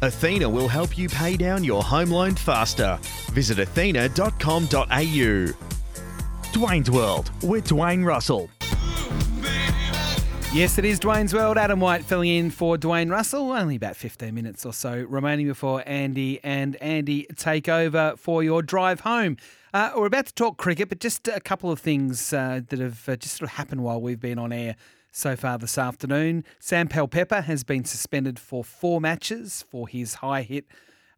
Athena will help you pay down your home loan faster. Visit athena.com.au. Dwayne's World with Dwayne Russell. Yes, it is Dwayne's World. Adam White filling in for Dwayne Russell. Only about 15 minutes or so remaining before Andy and Andy take over for your drive home. Uh, we're about to talk cricket, but just a couple of things uh, that have uh, just sort of happened while we've been on air so far this afternoon. Sam Powell-Pepper has been suspended for four matches for his high hit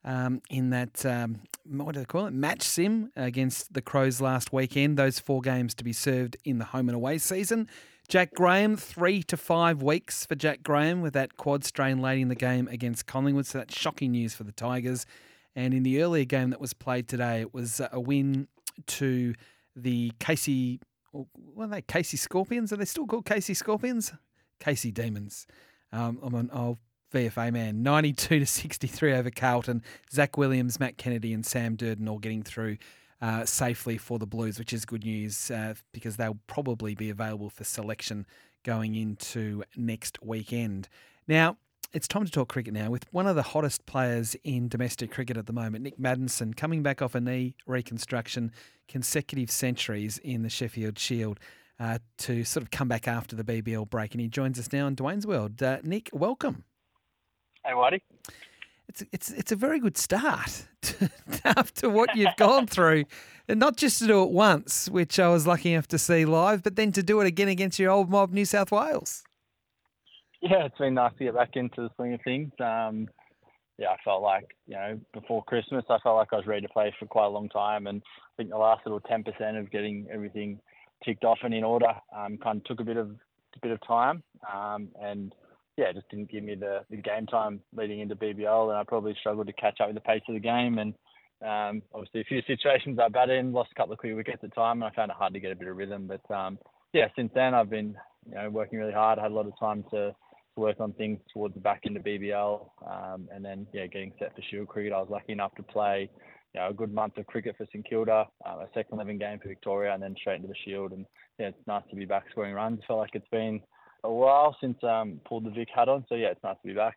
um, in that, um, what do they call it, match sim against the Crows last weekend. Those four games to be served in the home and away season. Jack Graham, three to five weeks for Jack Graham with that quad strain late in the game against Collingwood. So that's shocking news for the Tigers. And in the earlier game that was played today, it was a win to the Casey, what are they, Casey Scorpions? Are they still called Casey Scorpions? Casey Demons. Um, I'm an old VFA man. 92 to 63 over Carlton. Zac Williams, Matt Kennedy, and Sam Durdin all getting through uh, safely for the Blues, which is good news uh, because they'll probably be available for selection going into next weekend. Now, it's time to talk cricket now with one of the hottest players in domestic cricket at the moment, Nic Maddinson, coming back off a knee reconstruction, consecutive centuries in the Sheffield Shield. Uh, to sort of come back after the BBL break, and he joins us now in Dwayne's World. Uh, Nic, welcome. Hey, Whitey it's it's it's a very good start after what you've gone through, and not just to do it once, which I was lucky enough to see live, but then to do it again against your old mob, New South Wales. Yeah, it's been nice to get back into the swing of things. Um, yeah, I felt like you know before Christmas, I felt like I was ready to play for quite a long time, and I think the last little ten percent of getting everything ticked off and in order um, kind of took a bit of a bit of time, um, and yeah, it just didn't give me the, the game time leading into BBL, and I probably struggled to catch up with the pace of the game. And um, obviously, a few situations I batted in, lost a couple of quick wickets at the time, and I found it hard to get a bit of rhythm. But um, yeah, since then I've been you know working really hard. I had a lot of time to work on things towards the back end of BBL, um, and then yeah, getting set for Shield cricket. I was lucky enough to play you know, a good month of cricket for St Kilda, uh, a second 11 game for Victoria, and then straight into the Shield. And yeah, it's nice to be back scoring runs. I feel like it's been a while since um, pulled the Vic hat on. So yeah, it's nice to be back.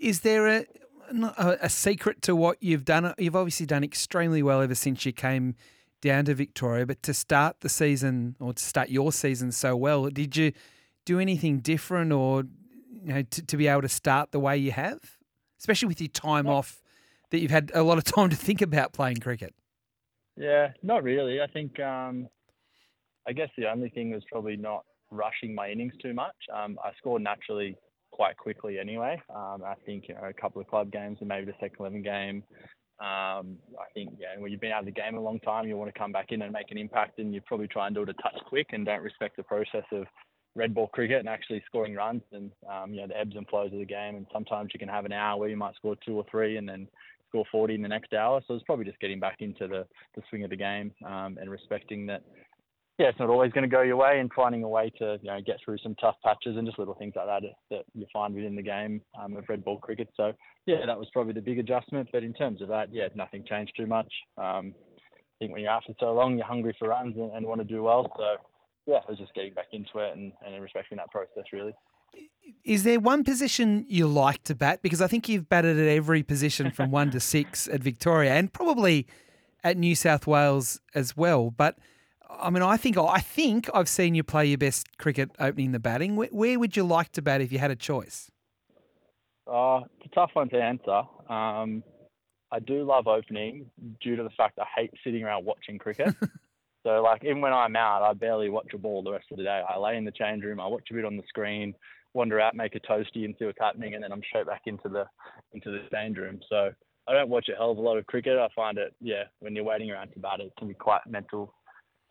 Is there a a secret to what you've done? You've obviously done extremely well ever since you came down to Victoria. But to start the season or to start your season so well, did you do anything different or you know to, to be able to start the way you have, especially with your time off that you've had a lot of time to think about playing cricket? Yeah, not really. I think um, I guess the only thing was probably not rushing my innings too much. Um, I scored naturally quite quickly anyway. Um, I think you know, a couple of club games and maybe the second 11 game. Um, I think yeah, when you've been out of the game a long time, you want to come back in and make an impact, and you probably try and do it a touch quick and don't respect the process of red ball cricket and actually scoring runs and um, you know the ebbs and flows of the game. And sometimes you can have an hour where you might score two or three and then score 40 in the next hour. So it's probably just getting back into the, the swing of the game um, and respecting that yeah, it's not always going to go your way, and finding a way to you know get through some tough patches and just little things like that that you find within the game um, of red ball cricket. So yeah, that was probably the big adjustment. But in terms of that, yeah, nothing changed too much. Um, I think when you're for so long, you're hungry for runs and, and want to do well. So yeah, I was just getting back into it and, and respecting that process really. Is there one position you like to bat? Because I think you've batted at every position from one to six at Victoria and probably at New South Wales as well. But I mean, I think I think I've seen you play your best cricket opening the batting. Where, where would you like to bat if you had a choice? Uh, it's a tough one to answer. Um, I do love opening due to the fact I hate sitting around watching cricket. so, like, even when I'm out, I barely watch a ball the rest of the day. I lay in the change room, I watch a bit on the screen, wander out, make a toasty, and see what's happening, and then I'm straight back into the into the change room. So, I don't watch a hell of a lot of cricket. I find it, yeah, when you're waiting around to bat, it can be quite mental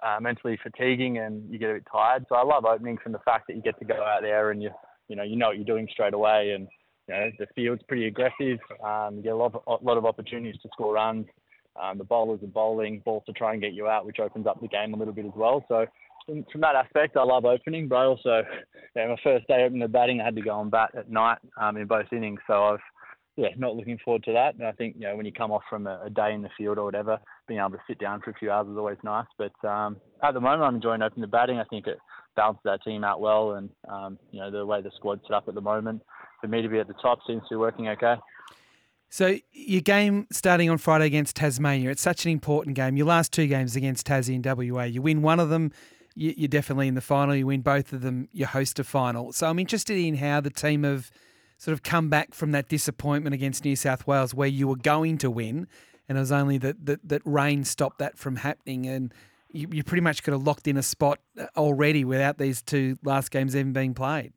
uh, mentally fatiguing and you get a bit tired. So I love opening from the fact that you get to go out there and you you know you know what you're doing straight away and you know the field's pretty aggressive. Um, you get a lot of, a lot of opportunities to score runs. Um, the bowlers are bowling balls to try and get you out, which opens up the game a little bit as well. So from, that aspect, I love opening, but I also, yeah, my first day opening the batting, I had to go on bat at night um, in both innings. So I've, yeah, not looking forward to that. And I think, you know, when you come off from a, a day in the field or whatever, being able to sit down for a few hours is always nice. But um, at the moment, I'm enjoying opening the batting. I think it balances our team out well, and um, you know, the way the squad's set up at the moment, for me to be at the top seems to be working okay. So your game starting on Friday against Tasmania, it's such an important game. Your last two games against Tassie and WA, you win one of them, you're definitely in the final. You win both of them, you host a final. So I'm interested in how the team have sort of come back from that disappointment against New South Wales, where you were going to win, and it was only that that, that rain stopped that from happening, and you, you pretty much could have locked in a spot uh, already without these two last games even being played.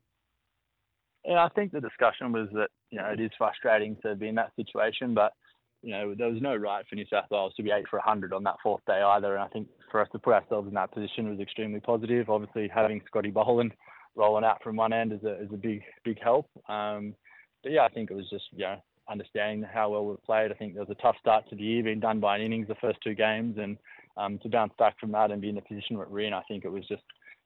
Yeah, I think the discussion was that you know it is frustrating to be in that situation, but you know there was no right for New South Wales to be eight for hundred on that fourth day either. And I think for us to put ourselves in that position was extremely positive. Obviously, having Scotty Boland rolling out from one end is a is a big big help. Um, but yeah, I think it was just you know understanding how well we've played. I think there was a tough start to the year, being done by an innings the first two games, and um, to bounce back from that and be in the position we're in, I think it was just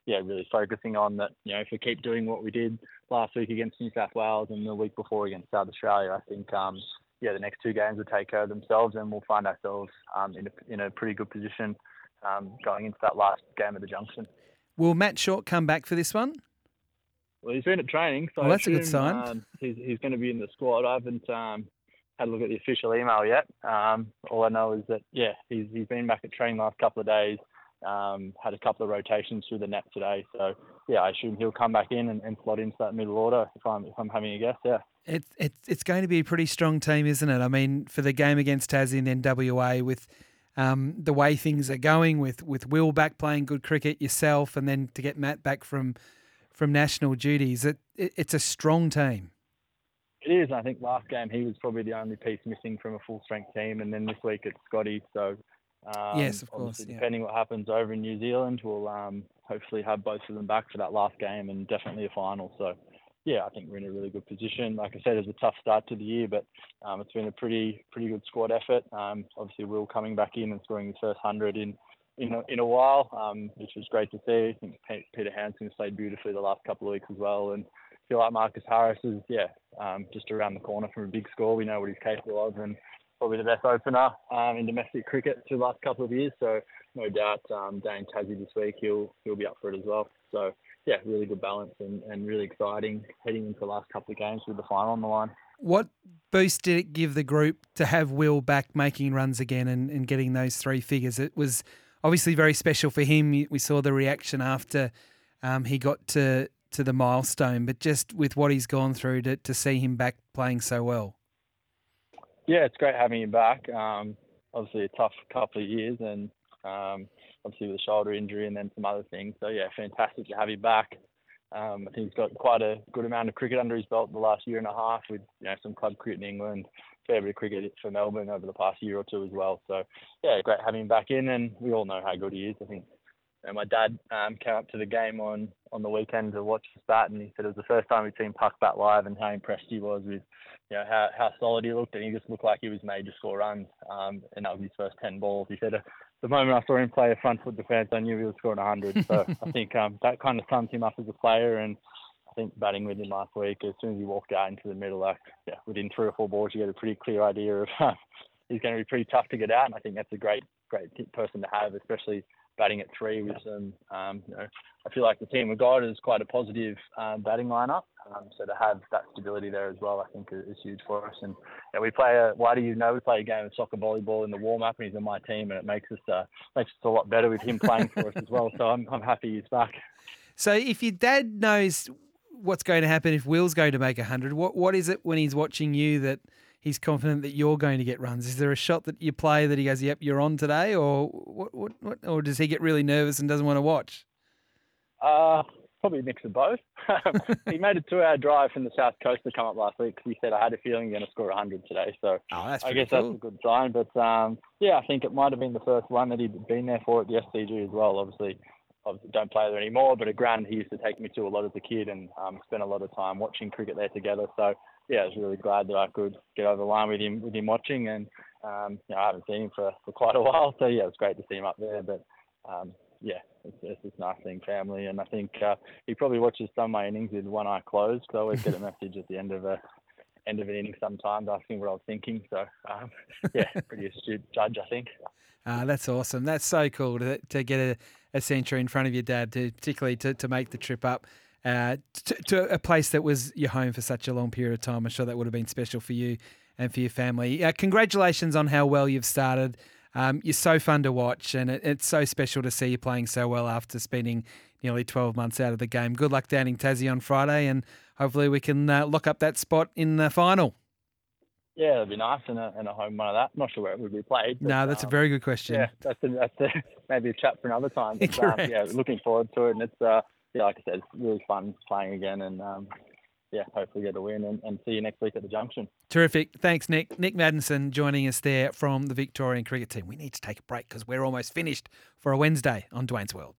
yeah, really focusing on that. You know, if we keep doing what we did last week against New South Wales and the week before against South Australia, I think um, yeah, the next two games will take care of themselves, and we'll find ourselves um, in a in a pretty good position um, going into that last game of the Junction. Will Matt Short come back for this one? Well, he's been at training, so well, that's assume, a good sign. Um, he's, he's going to be in the squad. I haven't um, had a look at the official email yet. Um, all I know is that yeah, he's he's been back at training the last couple of days. Um, had a couple of rotations through the net today, so yeah, I assume he'll come back in and, and slot into that middle order if I'm if I'm having a guess. Yeah. It's it's it's going to be a pretty strong team, isn't it? I mean, for the game against Tassie and then WA with um, the way things are going, with with Will back playing good cricket, yourself, and then to get Matt back from from national duties, it, it it's a strong team. It is. I think last game he was probably the only piece missing from a full strength team, and then this week it's Scotty. So um, yes, of course. Yeah. Depending what happens over in New Zealand, we'll um, hopefully have both of them back for that last game and definitely a final. So yeah, I think we're in a really good position. Like I said, it was a tough start to the year, but um, it's been a pretty pretty good squad effort. Um, obviously, Will coming back in and scoring his first hundred in in a, in a while, um, which was great to see. I think Peter Handscomb has played beautifully the last couple of weeks as well, and I feel like Marcus Harris is yeah um, just around the corner from a big score. We know what he's capable of, and probably the best opener um, in domestic cricket for the last couple of years. So no doubt, um, Dane Tassie this week he'll he'll be up for it as well. So yeah, really good balance and, and really exciting heading into the last couple of games with the final on the line. What boost did it give the group to have Will back making runs again and, and getting those three figures? It was obviously very special for him. We saw the reaction after um, he got to to the milestone, but just with what he's gone through to, to see him back playing so well. Yeah, it's great having him back. Um, obviously, a tough couple of years, and um, obviously with a shoulder injury and then some other things. So yeah, fantastic to have him back. Um, I think he's got quite a good amount of cricket under his belt the last year and a half with you know some club cricket in England, fair bit of cricket for Melbourne over the past year or two as well. So yeah, great having him back in, and we all know how good he is. I think and my dad um, came up to the game on, on the weekend to watch us bat, and he said it was the first time he'd seen Puck bat live, and how impressed he was with, you know, how, how solid he looked, and he just looked like he was made to score runs. Um, and that was his first ten balls. He said, uh, the moment I saw him play a front foot defence, I knew he was scoring 100. So I think um, that kind of sums him up as a player, and I think batting with him last week, as soon as he walked out into the middle, like yeah, within three or four balls, you get a pretty clear idea of he's going to be pretty tough to get out, and I think that's a great, great person to have, especially batting at three with some, um, you know, I feel like the team we've got is quite a positive um, batting lineup. Um, so to have that stability there as well, I think is, huge for us. And yeah, we play a, why do you know, we play a game of soccer volleyball in the warm up and he's on my team and it makes us, uh, makes us a lot better with him playing for us as well. So I'm, I'm happy he's back. So if your dad knows what's going to happen if Will's going to make 100, what, what is it when he's watching you that – he's confident that you're going to get runs? Is there a shot that you play that he goes, "Yep, you're on today," or what? What? what or does he get really nervous and doesn't want to watch? Uh, probably a mix of both. he made a two-hour drive from the south coast to come up last week because he said I had a feeling you're going to score 100 today. So Oh, that's I guess cool. that's a good sign. But um, yeah, I think it might have been the first one that he'd been there for at the SCG as well. Obviously, obviously don't play there anymore, but a ground he used to take me to a lot as a kid and um, spent a lot of time watching cricket there together. So yeah, I was really glad that I could get over the line with him with him watching. And um, you know, I haven't seen him for, for quite a while, so yeah, it was great to see him up there. But um, yeah, it's, it's just nice seeing family, and I think uh, he probably watches some of my innings with one eye closed. So I always get a message at the end of a end of an inning sometimes asking what I was thinking. So um, yeah, pretty astute judge, I think. Ah, that's awesome. That's so cool to, to get a, a century in front of your dad, to particularly to, to make the trip up uh, to, to a place that was your home for such a long period of time. I'm sure that would have been special for you and for your family. Uh, congratulations on how well you've started. Um, you're so fun to watch, and it, it's so special to see you playing so well after spending nearly 12 months out of the game. Good luck down in Tassie on Friday, and hopefully we can uh, lock up that spot in the final. Yeah, it'd be nice and a, a home one of that. Not sure where it would be played. but, No, that's a um, very good question. Yeah, that's a, that's a, maybe a chat for another time. But, um, yeah, looking forward to it, and it's uh, yeah, like I said, it's really fun playing again, and um, yeah, hopefully get a win and, and see you next week at the Junction. Terrific. Thanks, Nic. Nic Maddinson joining us there from the Victorian cricket team. We need to take a break because we're almost finished for a Wednesday on Dwayne's World.